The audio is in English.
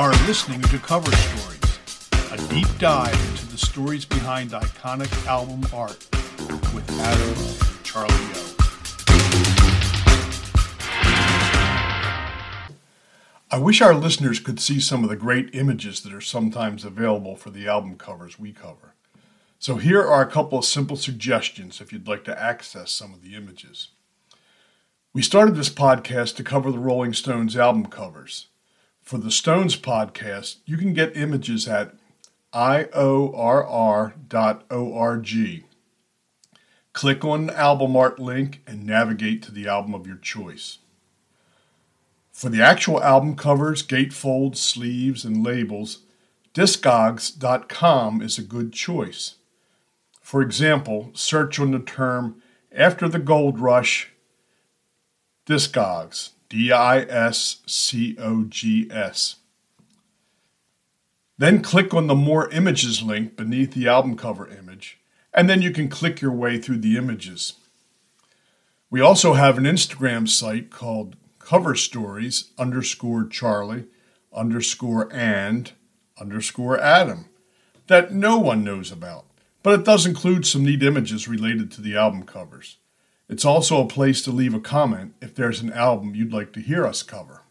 are listening to Cover Stories, a deep dive into the stories behind iconic album art with Adam and Charlie O. I wish our listeners could see some of the great images that are sometimes available for the album covers we cover. So here are a couple of simple suggestions if you'd like to access some of the images. We started this podcast to cover the Rolling Stones album covers. For the Stones podcast, you can get images at iorr.org. Click on the album art link and navigate to the album of your choice. For the actual album covers, gatefolds, sleeves, and labels, Discogs.com is a good choice. For example, search on the term After the Gold Rush Discogs, D I S C O G S. Then click on the More Images link beneath the album cover image, and then you can click your way through the images. We also have an Instagram site called Cover Stories underscore Charlie underscore and underscore Adam that no one knows about, but it does include some neat images related to the album covers. It's also a place to leave a comment if there's an album you'd like to hear us cover.